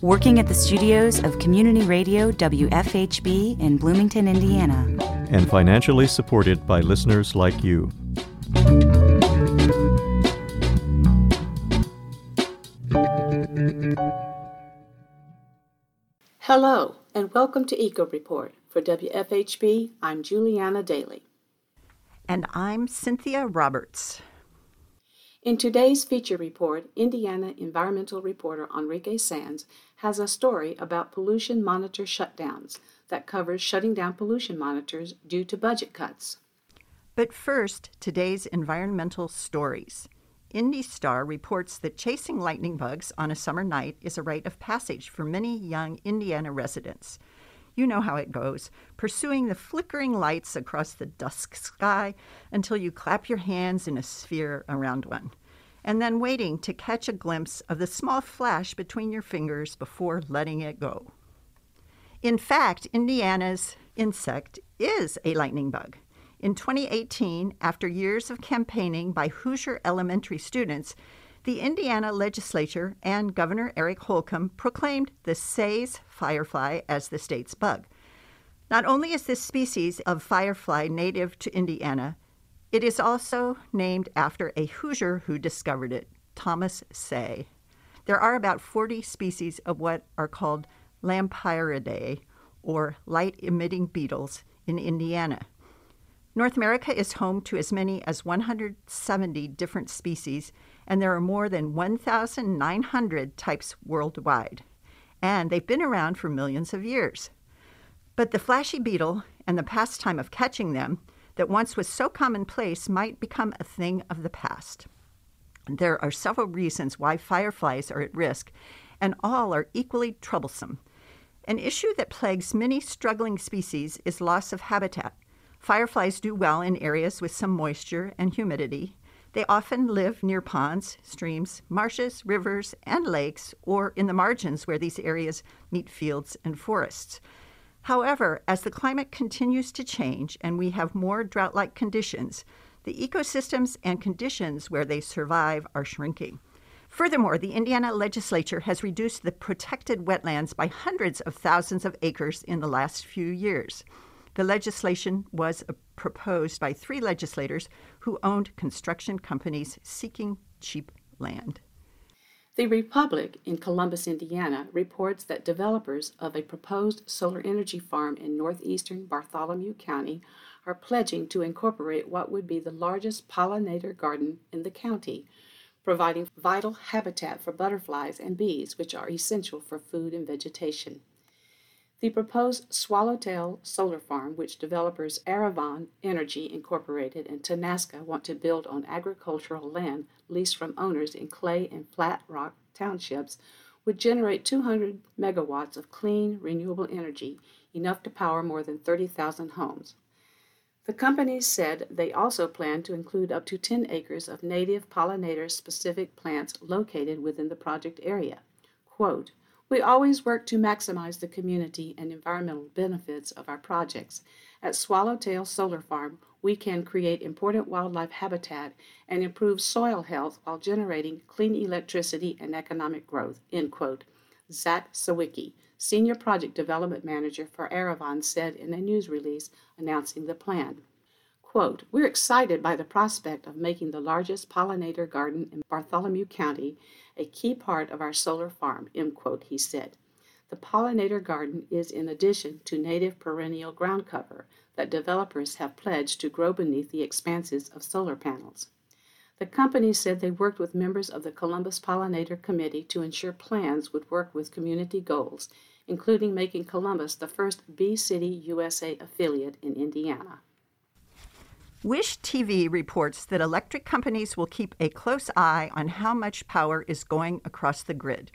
working at the studios of Community Radio WFHB in Bloomington, Indiana, and financially supported by listeners like you. Hello, and welcome to Eco Report. For WFHB, I'm Juliana Daly. And I'm Cynthia Roberts. In today's feature report, Indiana environmental reporter Enrique Saenz has a story about pollution monitor shutdowns that covers shutting down pollution monitors due to budget cuts. But first, today's environmental stories. IndyStar reports that chasing lightning bugs on a summer night is a rite of passage for many young Indiana residents. You know how it goes pursuing the flickering lights across the dusk sky until you clap your hands in a sphere around one, and then waiting to catch a glimpse of the small flash between your fingers before letting it go. In fact, Indiana's insect is a lightning bug. In 2018, after years of campaigning by Hoosier elementary students, the Indiana legislature and Governor Eric Holcomb proclaimed the Say's firefly as the state's bug. Not only is this species of firefly native to Indiana, it is also named after a Hoosier who discovered it, Thomas Say. There are about 40 species of what are called Lampyridae, or light emitting beetles, in Indiana. North America is home to as many as 170 different species, and there are more than 1,900 types worldwide. And they've been around for millions of years. But the flashy beetle and the pastime of catching them that once was so commonplace might become a thing of the past. There are several reasons why fireflies are at risk, and all are equally troublesome. An issue that plagues many struggling species is loss of habitat. Fireflies do well in areas with some moisture and humidity. They often live near ponds, streams, marshes, rivers, and lakes, or in the margins where these areas meet fields and forests. However, as the climate continues to change and we have more drought like conditions, the ecosystems and conditions where they survive are shrinking. Furthermore, the Indiana legislature has reduced the protected wetlands by hundreds of thousands of acres in the last few years. The legislation was proposed by three legislators who owned construction companies seeking cheap land. The Republic in Columbus, Indiana reports that developers of a proposed solar energy farm in northeastern Bartholomew County are pledging to incorporate what would be the largest pollinator garden in the county, providing vital habitat for butterflies and bees, which are essential for food and vegetation. The proposed Swallowtail Solar Farm, which developers Arevon Energy Incorporated and Tenaska want to build on agricultural land leased from owners in Clay and Flat Rock townships, would generate 200 megawatts of clean, renewable energy, enough to power more than 30,000 homes. The companies said they also plan to include up to 10 acres of native pollinator specific plants located within the project area. Quote, we always work to maximize the community and environmental benefits of our projects. At Swallowtail Solar Farm, we can create important wildlife habitat and improve soil health while generating clean electricity and economic growth. End quote. Zach Sawicki, Senior Project Development Manager for Arevon, said in a news release announcing the plan. Quote, We're excited by the prospect of making the largest pollinator garden in Bartholomew County a key part of our solar farm, end quote, he said. The pollinator garden is in addition to native perennial ground cover that developers have pledged to grow beneath the expanses of solar panels. The company said they worked with members of the Columbus Pollinator Committee to ensure plans would work with community goals, including making Columbus the first Bee City USA affiliate in Indiana. WISH-TV reports that electric companies will keep a close eye on how much power is going across the grid.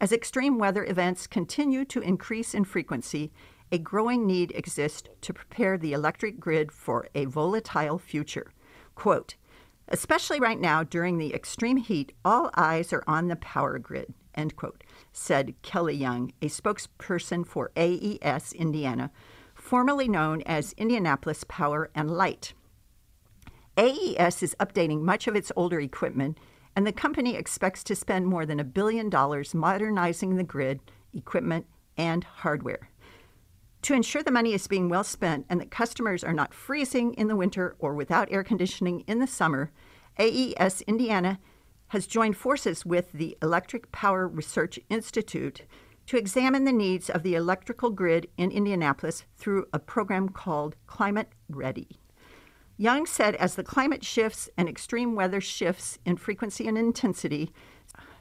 As extreme weather events continue to increase in frequency a growing need exists to prepare the electric grid for a volatile future. Quote, Especially right now during the extreme heat, all eyes are on the power grid, end quote, said Kelly Young, a spokesperson for AES Indiana, formerly known as Indianapolis Power and Light. AES is updating much of its older equipment, and the company expects to spend more than a billion dollars modernizing the grid, equipment, and hardware. To ensure the money is being well spent and that customers are not freezing in the winter or without air conditioning in the summer, AES Indiana has joined forces with the Electric Power Research Institute to examine the needs of the electrical grid in Indianapolis through a program called Climate Ready. Young said as the climate shifts and extreme weather shifts in frequency and intensity,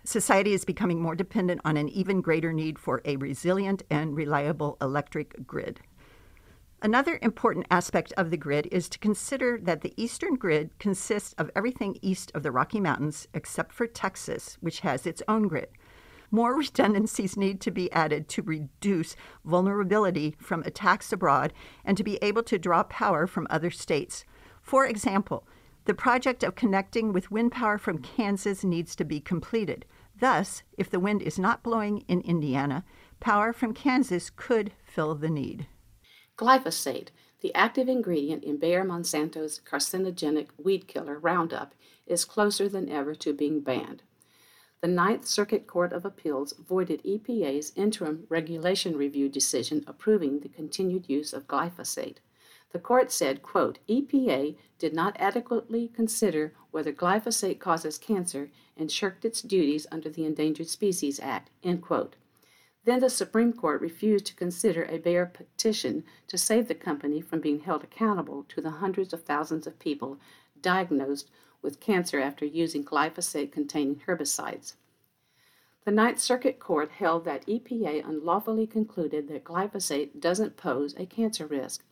society is becoming more dependent on an even greater need for a resilient and reliable electric grid. Another important aspect of the grid is to consider that the eastern grid consists of everything east of the Rocky Mountains except for Texas, which has its own grid. More redundancies need to be added to reduce vulnerability from attacks abroad and to be able to draw power from other states. For example, the project of connecting with wind power from Kansas needs to be completed. Thus, if the wind is not blowing in Indiana, power from Kansas could fill the need. Glyphosate, the active ingredient in Bayer Monsanto's carcinogenic weed killer Roundup, is closer than ever to being banned. The Ninth Circuit Court of Appeals voided EPA's interim regulation review decision approving the continued use of glyphosate. The court said, quote, EPA did not adequately consider whether glyphosate causes cancer and shirked its duties under the Endangered Species Act, end quote. Then the Supreme Court refused to consider a Bayer petition to save the company from being held accountable to the hundreds of thousands of people diagnosed with cancer after using glyphosate containing herbicides. The Ninth Circuit Court held that EPA unlawfully concluded that glyphosate doesn't pose a cancer risk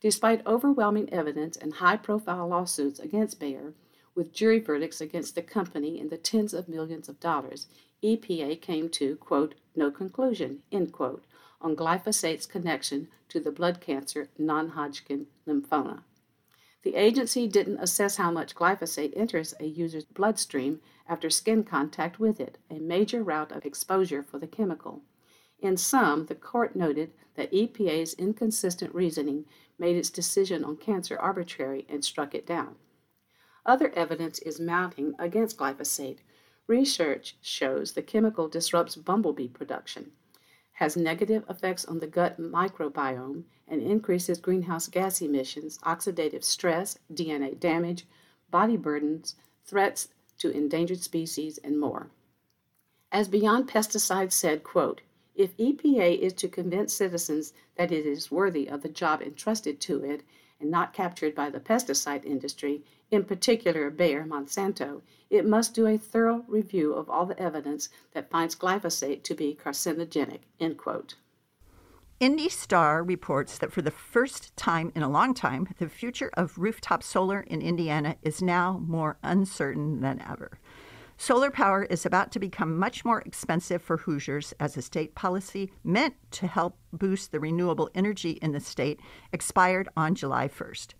Despite overwhelming evidence and high profile lawsuits against Bayer, with jury verdicts against the company in the tens of millions of dollars, EPA came to, quote, no conclusion, end quote, on glyphosate's connection to the blood cancer non Hodgkin lymphoma. The agency didn't assess how much glyphosate enters a user's bloodstream after skin contact with it, a major route of exposure for the chemical. In sum, the court noted that EPA's inconsistent reasoning made its decision on cancer arbitrary and struck it down. Other evidence is mounting against glyphosate. Research shows the chemical disrupts bumblebee production, has negative effects on the gut microbiome, and increases greenhouse gas emissions, oxidative stress, DNA damage, body burdens, threats to endangered species, and more. As Beyond Pesticides said, quote, if EPA is to convince citizens that it is worthy of the job entrusted to it and not captured by the pesticide industry, in particular Bayer Monsanto, it must do a thorough review of all the evidence that finds glyphosate to be carcinogenic. End quote. Indy Star reports that for the first time in a long time, the future of rooftop solar in Indiana is now more uncertain than ever. Solar power is about to become much more expensive for Hoosiers as a state policy meant to help boost the renewable energy in the state expired on July 1st.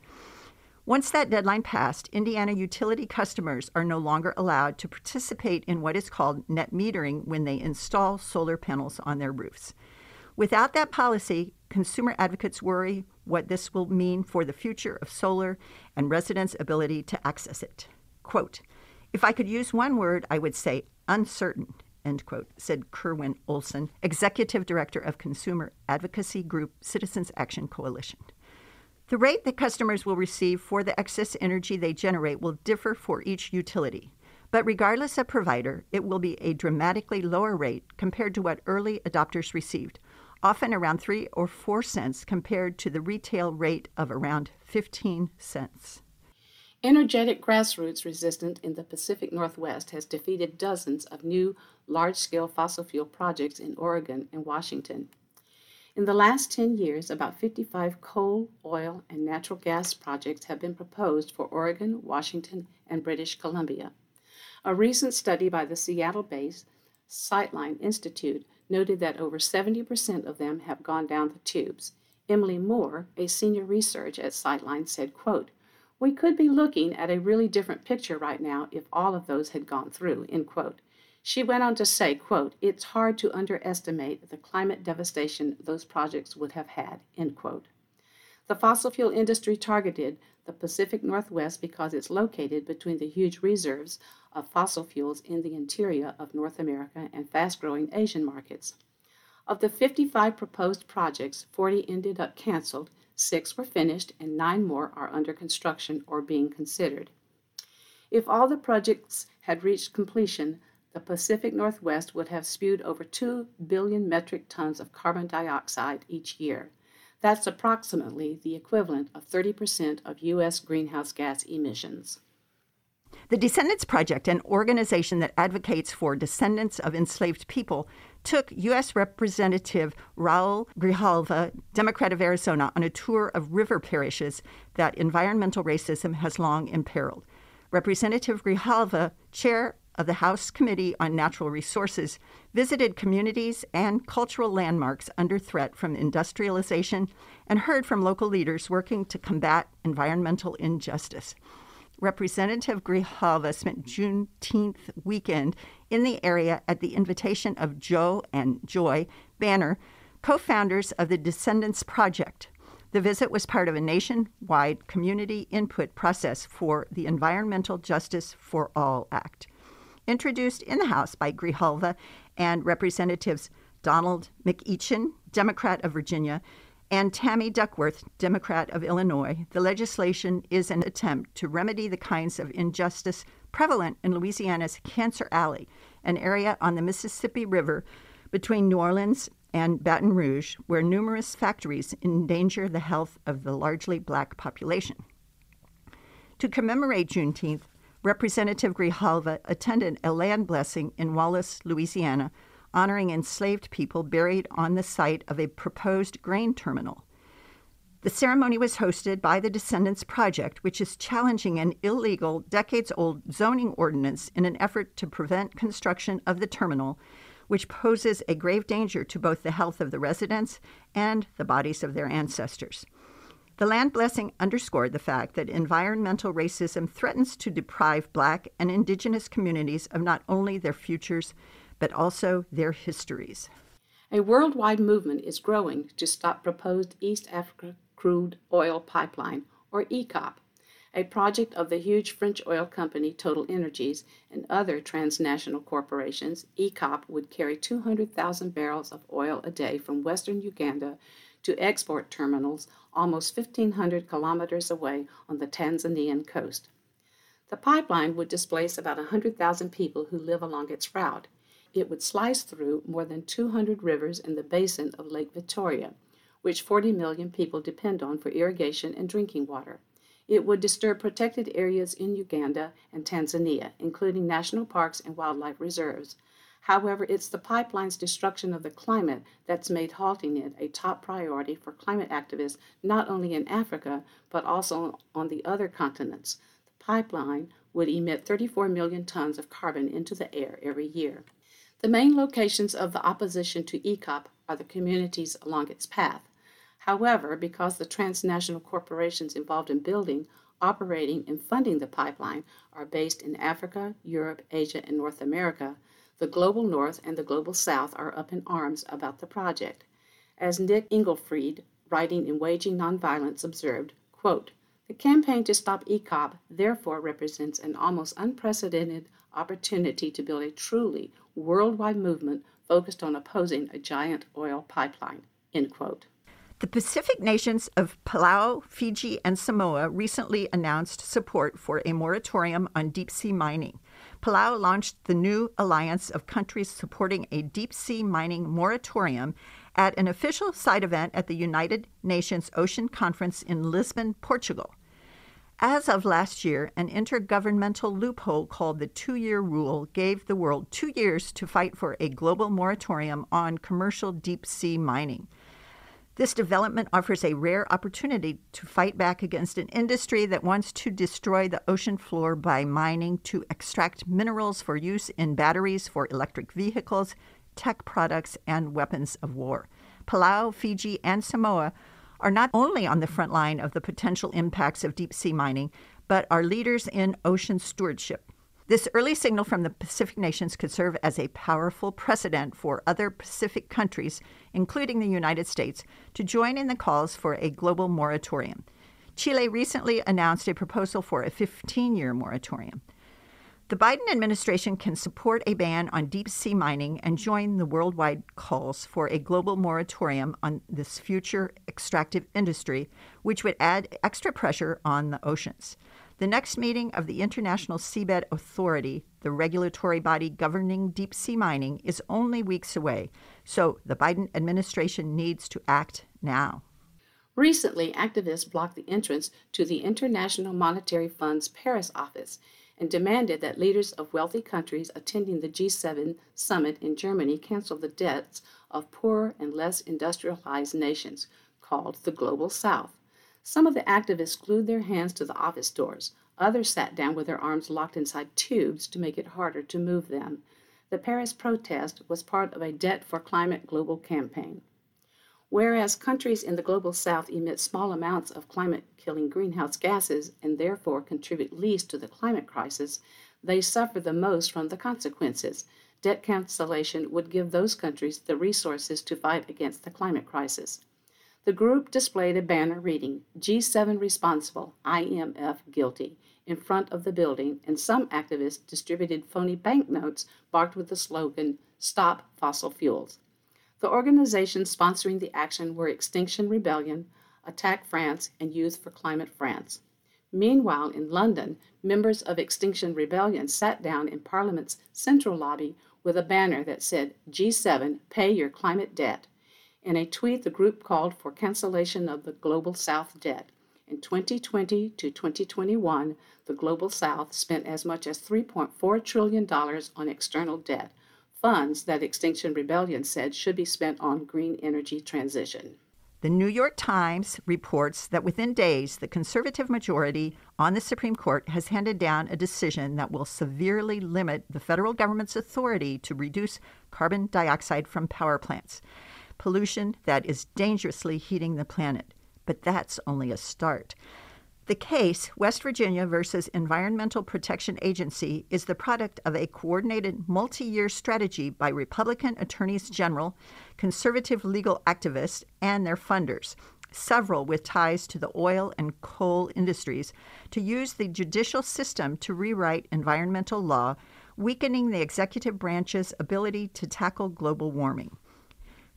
Once that deadline passed, Indiana utility customers are no longer allowed to participate in what is called net metering when they install solar panels on their roofs. Without that policy, consumer advocates worry what this will mean for the future of solar and residents' ability to access it. Quote, if I could use one word, I would say uncertain, end quote, said Kerwin Olson, Executive Director of Consumer Advocacy Group Citizens Action Coalition. The rate that customers will receive for the excess energy they generate will differ for each utility. But regardless of provider, it will be a dramatically lower rate compared to what early adopters received, often around 3 or 4 cents compared to the retail rate of around 15 cents. Energetic grassroots resistance in the Pacific Northwest has defeated dozens of new large scale fossil fuel projects in Oregon and Washington. In the last 10 years, about 55 coal, oil, and natural gas projects have been proposed for Oregon, Washington, and British Columbia. A recent study by the Seattle based Sightline Institute noted that over 70% of them have gone down the tubes. Emily Moore, a senior researcher at Sightline, said, quote, we could be looking at a really different picture right now if all of those had gone through, end quote. She went on to say, quote, it's hard to underestimate the climate devastation those projects would have had, end quote. The fossil fuel industry targeted the Pacific Northwest because it's located between the huge reserves of fossil fuels in the interior of North America and fast growing Asian markets. Of the 55 proposed projects, 40 ended up canceled, six were finished, and nine more are under construction or being considered. If all the projects had reached completion, the Pacific Northwest would have spewed over 2 billion metric tons of carbon dioxide each year. That's approximately the equivalent of 30% of U.S. greenhouse gas emissions. The Descendants Project, an organization that advocates for descendants of enslaved people, took U.S. Representative Raul Grijalva, Democrat of Arizona, on a tour of river parishes that environmental racism has long imperiled. Representative Grijalva, chair of the House Committee on Natural Resources, visited communities and cultural landmarks under threat from industrialization and heard from local leaders working to combat environmental injustice. Representative Grijalva spent Juneteenth weekend in the area at the invitation of Jo and Joy Banner, co founders of the Descendants Project. The visit was part of a nationwide community input process for the Environmental Justice for All Act. Introduced in the House by Grijalva and Representatives Donald McEachin, Democrat of Virginia, and Tammy Duckworth, Democrat of Illinois, the legislation is an attempt to remedy the kinds of injustice prevalent in Louisiana's Cancer Alley, an area on the Mississippi River between New Orleans and Baton Rouge, where numerous factories endanger the health of the largely black population. To commemorate Juneteenth, Representative Grijalva attended a land blessing in Wallace, Louisiana, honoring enslaved people buried on the site of a proposed grain terminal. The ceremony was hosted by the Descendants Project, which is challenging an illegal, decades old zoning ordinance in an effort to prevent construction of the terminal, which poses a grave danger to both the health of the residents and the bodies of their ancestors. The land blessing underscored the fact that environmental racism threatens to deprive Black and Indigenous communities of not only their futures, but also their histories. A worldwide movement is growing to stop proposed East Africa Crude Oil Pipeline, or EACOP, a project of the huge French oil company Total Energies and other transnational corporations. EACOP would carry 200,000 barrels of oil a day from western Uganda to export terminals almost 1,500 kilometers away on the Tanzanian coast. The pipeline would displace about 100,000 people who live along its route it would slice through more than 200 rivers in the basin of Lake Victoria, which 40 million people depend on for irrigation and drinking water. It would disturb protected areas in Uganda and Tanzania, including national parks and wildlife reserves. However, it's the pipeline's destruction of the climate that's made halting it a top priority for climate activists not only in Africa, but also on the other continents. The pipeline would emit 34 million tons of carbon into the air every year. The main locations of the opposition to EACOP are the communities along its path. However, because the transnational corporations involved in building, operating, and funding the pipeline are based in Africa, Europe, Asia, and North America, the global North and the global South are up in arms about the project. As Nick Engelfried, writing in Waging Nonviolence, observed, quote, the campaign to stop EACOP therefore represents an almost unprecedented opportunity to build a truly worldwide movement focused on opposing a giant oil pipeline. End quote. The Pacific nations of Palau, Fiji, and Samoa recently announced support for a moratorium on deep sea mining. Palau launched the new alliance of countries supporting a deep sea mining moratorium at an official side event at the United Nations Ocean Conference in Lisbon, Portugal. As of last year, an intergovernmental loophole called the two year rule gave the world two years to fight for a global moratorium on commercial deep sea mining. This development offers a rare opportunity to fight back against an industry that wants to destroy the ocean floor by mining to extract minerals for use in batteries for electric vehicles, tech products, and weapons of war. Palau, Fiji, and Samoa are not only on the front line of the potential impacts of deep sea mining, but are leaders in ocean stewardship. This early signal from the Pacific nations could serve as a powerful precedent for other Pacific countries, including the United States, to join in the calls for a global moratorium. Chile recently announced a proposal for a 15 year moratorium. The Biden administration can support a ban on deep sea mining and join the worldwide calls for a global moratorium on this future extractive industry, which would add extra pressure on the oceans. The next meeting of the International Seabed Authority, the regulatory body governing deep sea mining, is only weeks away, so the Biden administration needs to act now. Recently, activists blocked the entrance to the International Monetary Fund's Paris office and demanded that leaders of wealthy countries attending the G7 summit in Germany cancel the debts of poorer and less industrialized nations, called the Global South. Some of the activists glued their hands to the office doors. Others sat down with their arms locked inside tubes to make it harder to move them. The Paris protest was part of a Debt for Climate global campaign. Whereas countries in the global south emit small amounts of climate killing greenhouse gases and therefore contribute least to the climate crisis, they suffer the most from the consequences. Debt cancellation would give those countries the resources to fight against the climate crisis. The group displayed a banner reading G7 responsible, IMF guilty in front of the building, and some activists distributed phony banknotes marked with the slogan Stop Fossil Fuels. The organizations sponsoring the action were Extinction Rebellion, Attac France, and Youth for Climate France. Meanwhile, in London, members of Extinction Rebellion sat down in Parliament's central lobby with a banner that said, G7, pay your climate debt. In a tweet, the group called for cancellation of the Global South debt. In 2020 to 2021, the Global South spent as much as $3.4 trillion on external debt, funds that Extinction Rebellion said should be spent on green energy transition. The New York Times reports that within days, the conservative majority on the Supreme Court has handed down a decision that will severely limit the federal government's authority to reduce carbon dioxide from power plants pollution that is dangerously heating the planet. But that's only a start. The case, West Virginia versus Environmental Protection Agency, is the product of a coordinated multi year strategy by Republican attorneys general, conservative legal activists, and their funders, several with ties to the oil and coal industries, to use the judicial system to rewrite environmental law, weakening the executive branch's ability to tackle global warming.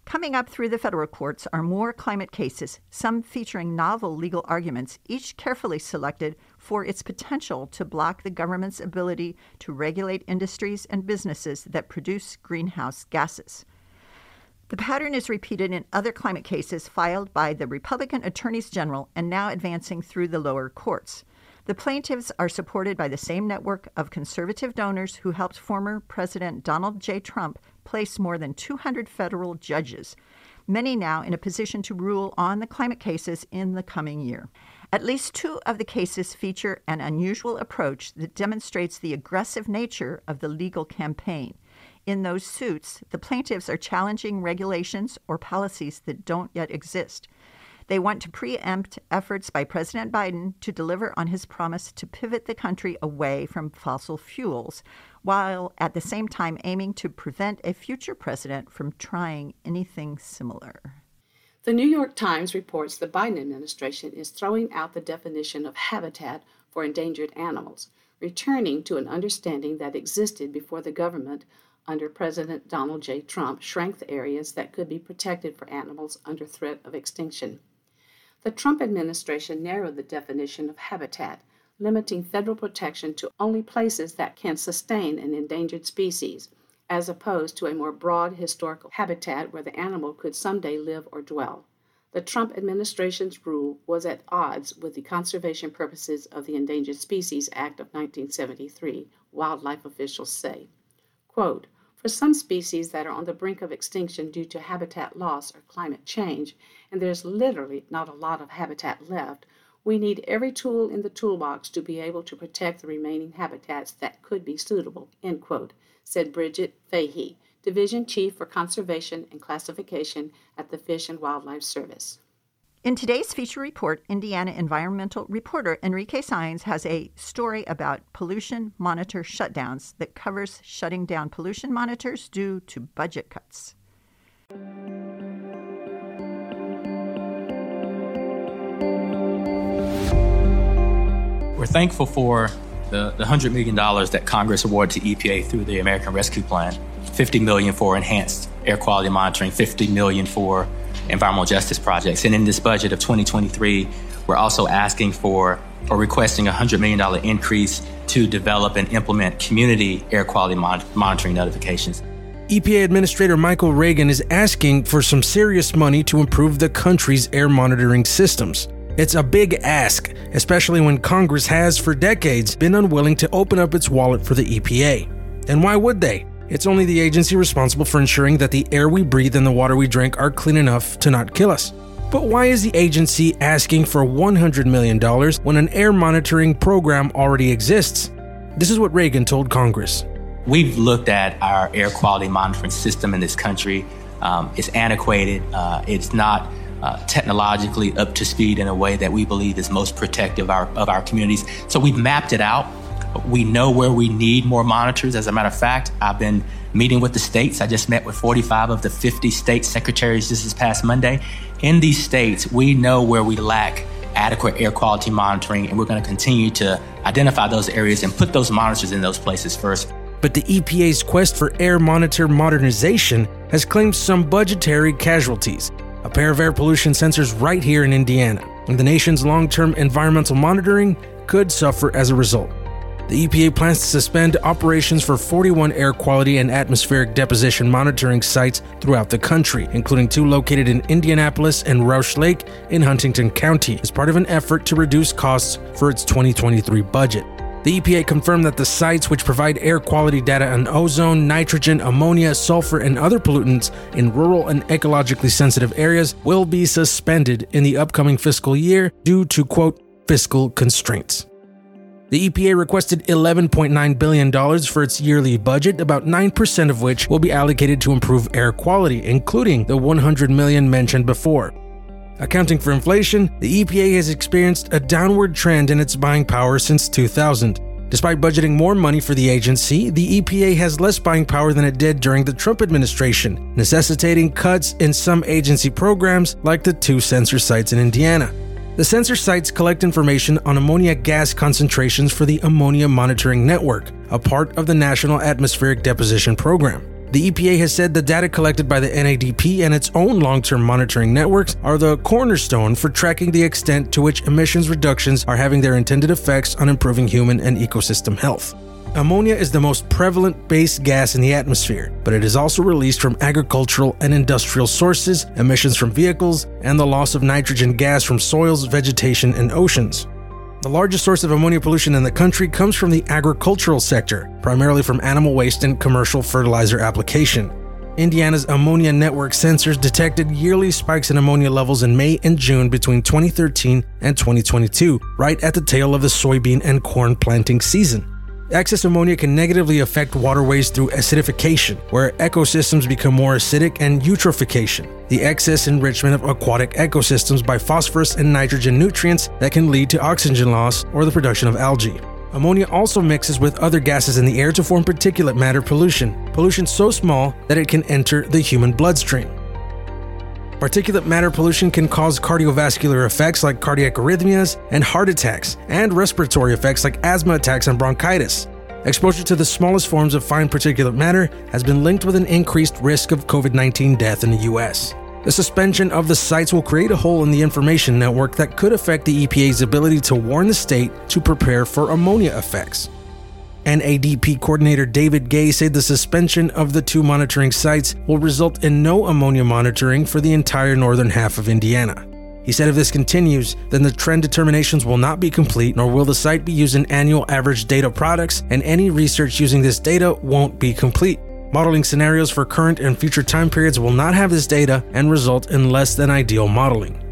Coming up through the federal courts are more climate cases, some featuring novel legal arguments, each carefully selected for its potential to block the government's ability to regulate industries and businesses that produce greenhouse gases. The pattern is repeated in other climate cases filed by the Republican attorneys general and now advancing through the lower courts. The plaintiffs are supported by the same network of conservative donors who helped former President Donald J. Trump place more than 200 federal judges, many now in a position to rule on the climate cases in the coming year. At least two of the cases feature an unusual approach that demonstrates the aggressive nature of the legal campaign. In those suits, the plaintiffs are challenging regulations or policies that don't yet exist. They want to preempt efforts by President Biden to deliver on his promise to pivot the country away from fossil fuels, while at the same time aiming to prevent a future president from trying anything similar. The New York Times reports the Biden administration is throwing out the definition of habitat for endangered animals, returning to an understanding that existed before the government under President Donald J. Trump shrank the areas that could be protected for animals under threat of extinction. The Trump administration narrowed the definition of habitat, limiting federal protection to only places that can sustain an endangered species, as opposed to a more broad historical habitat where the animal could someday live or dwell. The Trump administration's rule was at odds with the conservation purposes of the Endangered Species Act of 1973, wildlife officials say. Quote, for some species that are on the brink of extinction due to habitat loss or climate change, and there's literally not a lot of habitat left, we need every tool in the toolbox to be able to protect the remaining habitats that could be suitable, end quote, said Bridget Fahey, Division Chief for Conservation and Classification at the Fish and Wildlife Service. In today's feature report, Indiana environmental reporter Enrique Saenz has a story about pollution monitor shutdowns that covers shutting down pollution monitors due to budget cuts. We're thankful for the, the $100 million that Congress awarded to EPA through the American Rescue Plan, 50 million for enhanced air quality monitoring, 50 million for environmental justice projects. And in this budget of 2023, we're also asking for or requesting a $100 million increase to develop and implement community air quality mon- monitoring notifications. EPA Administrator Michael Regan is asking for some serious money to improve the country's air monitoring systems. It's a big ask, especially when Congress has, for decades, been unwilling to open up its wallet for the EPA. And why would they? It's only the agency responsible for ensuring that the air we breathe and the water we drink are clean enough to not kill us. But why is the agency asking for $100 million when an air monitoring program already exists? This is what Regan told Congress. We've looked at our air quality monitoring system in this country. Um, it's antiquated, uh, it's not uh, technologically up to speed in a way that we believe is most protective of our, of our communities. So we've mapped it out. We know where we need more monitors. As a matter of fact, I've been meeting with the states. I just met with 45 of the 50 state secretaries just this past Monday. In these states, we know where we lack adequate air quality monitoring, and we're going to continue to identify those areas and put those monitors in those places first. But the EPA's quest for air monitor modernization has claimed some budgetary casualties a pair of air pollution sensors right here in Indiana, and the nation's long term environmental monitoring could suffer as a result. The EPA plans to suspend operations for 41 air quality and atmospheric deposition monitoring sites throughout the country, including two located in Indianapolis and Roush Lake in Huntington County, as part of an effort to reduce costs for its 2023 budget. The EPA confirmed that the sites, which provide air quality data on ozone, nitrogen, ammonia, sulfur, and other pollutants in rural and ecologically sensitive areas, will be suspended in the upcoming fiscal year due to, quote, fiscal constraints. The EPA requested $11.9 billion for its yearly budget, about 9% of which will be allocated to improve air quality, including the 100 million mentioned before. Accounting for inflation, the EPA has experienced a downward trend in its buying power since 2000. Despite budgeting more money for the agency, the EPA has less buying power than it did during the Trump administration, necessitating cuts in some agency programs like the two sensor sites in Indiana. The sensor sites collect information on ammonia gas concentrations for the Ammonia Monitoring Network, a part of the National Atmospheric Deposition Program. The EPA has said the data collected by the NADP and its own long term monitoring networks are the cornerstone for tracking the extent to which emissions reductions are having their intended effects on improving human and ecosystem health. Ammonia is the most prevalent base gas in the atmosphere, but it is also released from agricultural and industrial sources, emissions from vehicles, and the loss of nitrogen gas from soils, vegetation, and oceans. The largest source of ammonia pollution in the country comes from the agricultural sector, primarily from animal waste and commercial fertilizer application. Indiana's ammonia network sensors detected yearly spikes in ammonia levels in May and June between 2013 and 2022, right at the tail of the soybean and corn planting season. Excess ammonia can negatively affect waterways through acidification, where ecosystems become more acidic, and eutrophication, the excess enrichment of aquatic ecosystems by phosphorus and nitrogen nutrients that can lead to oxygen loss or the production of algae. Ammonia also mixes with other gases in the air to form particulate matter pollution, pollution so small that it can enter the human bloodstream. Particulate matter pollution can cause cardiovascular effects like cardiac arrhythmias and heart attacks, and respiratory effects like asthma attacks and bronchitis. Exposure to the smallest forms of fine particulate matter has been linked with an increased risk of COVID 19 death in the US. The suspension of the sites will create a hole in the information network that could affect the EPA's ability to warn the state to prepare for ammonia effects. NADP coordinator David Gay said the suspension of the two monitoring sites will result in no ammonia monitoring for the entire northern half of Indiana. He said if this continues, then the trend determinations will not be complete, nor will the site be using annual average data products, and any research using this data won't be complete. Modeling scenarios for current and future time periods will not have this data and result in less than ideal modeling.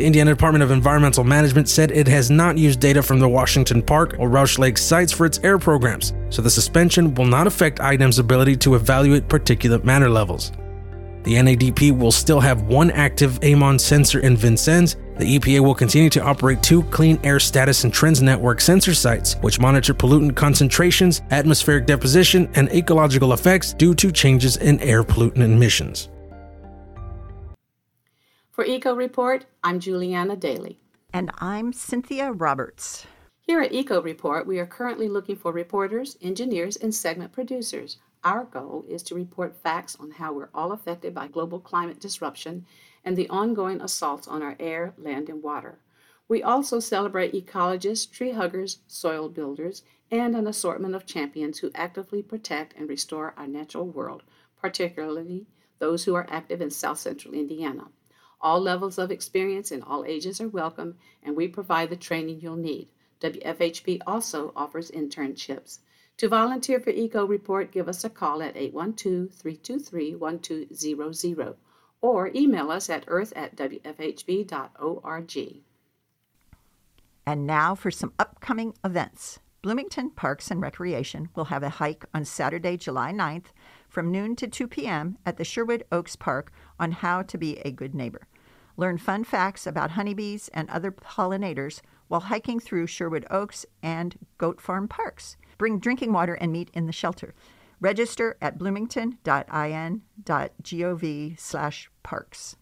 The Indiana Department of Environmental Management said it has not used data from the Washington Park or Roush Lake sites for its air programs, so the suspension will not affect IDEM's ability to evaluate particulate matter levels. The NADP will still have one active AMON sensor in Vincennes. The EPA will continue to operate two clean air status and trends network sensor sites, which monitor pollutant concentrations, atmospheric deposition, and ecological effects due to changes in air pollutant emissions. For Eco Report, I'm Juliana Daly. And I'm Cynthia Roberts. Here at Eco Report, we are currently looking for reporters, engineers, and segment producers. Our goal is to report facts on how we're all affected by global climate disruption and the ongoing assaults on our air, land, and water. We also celebrate ecologists, tree huggers, soil builders, and an assortment of champions who actively protect and restore our natural world, particularly those who are active in South Central Indiana. All levels of experience and all ages are welcome, and we provide the training you'll need. WFHB also offers internships. To volunteer for Eco Report, give us a call at 812 323 1200 or email us at earth at wfhb.org. And now for some upcoming events. Bloomington Parks and Recreation will have a hike on Saturday, July 9th from noon to 2 p.m. at the Sherwood Oaks Park on how to be a good neighbor. Learn fun facts about honeybees and other pollinators while hiking through Sherwood Oaks and Goat Farm Parks. Bring drinking water and meat in the shelter. Register at bloomington.in.gov slash parks.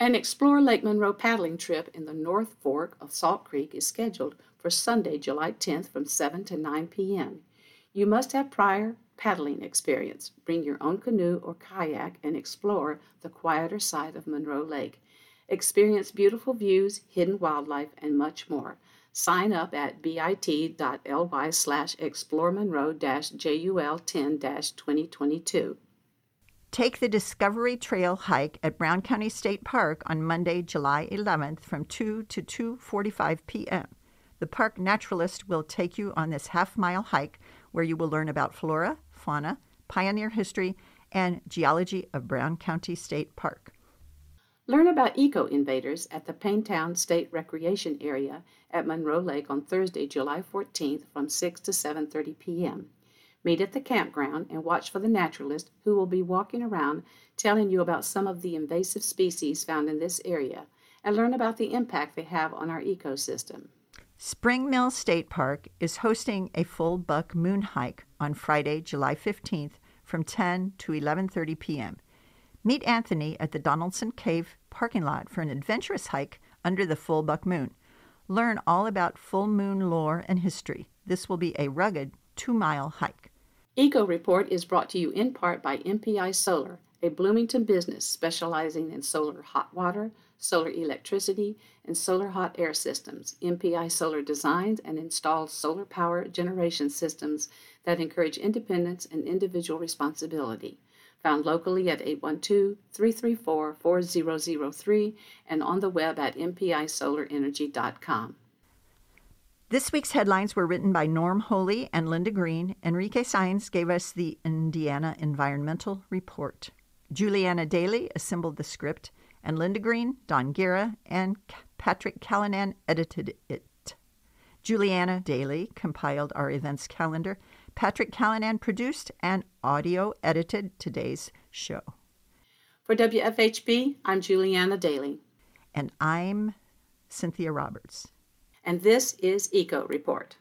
An Explore Lake Monroe paddling trip in the North Fork of Salt Creek is scheduled for Sunday, July 10th from 7 to 9 p.m. You must have prior paddling experience. Bring your own canoe or kayak and explore the quieter side of Monroe Lake. Experience beautiful views, hidden wildlife, and much more. Sign up at bit.ly slash exploremonroe jul 10 2022. Take the Discovery Trail hike at Brown County State Park on Monday, July 11th from 2 to 2:45 p.m. The park naturalist will take you on this half-mile hike where you will learn about flora, fauna, pioneer history, and geology of Brown County State Park. Learn about eco invaders at the Paynetown State Recreation Area at Monroe Lake on Thursday, July 14th from 6 to 7:30 p.m. Meet at the campground and watch for the naturalist who will be walking around telling you about some of the invasive species found in this area and learn about the impact they have on our ecosystem. Spring Mill State Park is hosting a full buck moon hike on Friday, July 15th from 10 to 11:30 p.m. Meet Anthony at the Donaldson Cave parking lot for an adventurous hike under the full buck moon. Learn all about full moon lore and history. This will be a rugged two mile hike. Eco Report is brought to you in part by MPI Solar, a Bloomington business specializing in solar hot water, solar electricity, and solar hot air systems. MPI Solar designs and installs solar power generation systems that encourage independence and individual responsibility found locally at 812-334-4003 and on the web at mpisolarenergy.com. This week's headlines were written by Norm Holy and Linda Greene. Enrique Saenz gave us the Indiana Environmental Report. Juliana Daly assembled the script, and Linda Greene, Don Guerra, and Patrick Callanan edited it. Juliana Daly compiled our events calendar Patrick Callanan produced and audio edited today's show. For WFHB, I'm Juliana Daly. And I'm Cynthia Roberts. And this is Eco Report.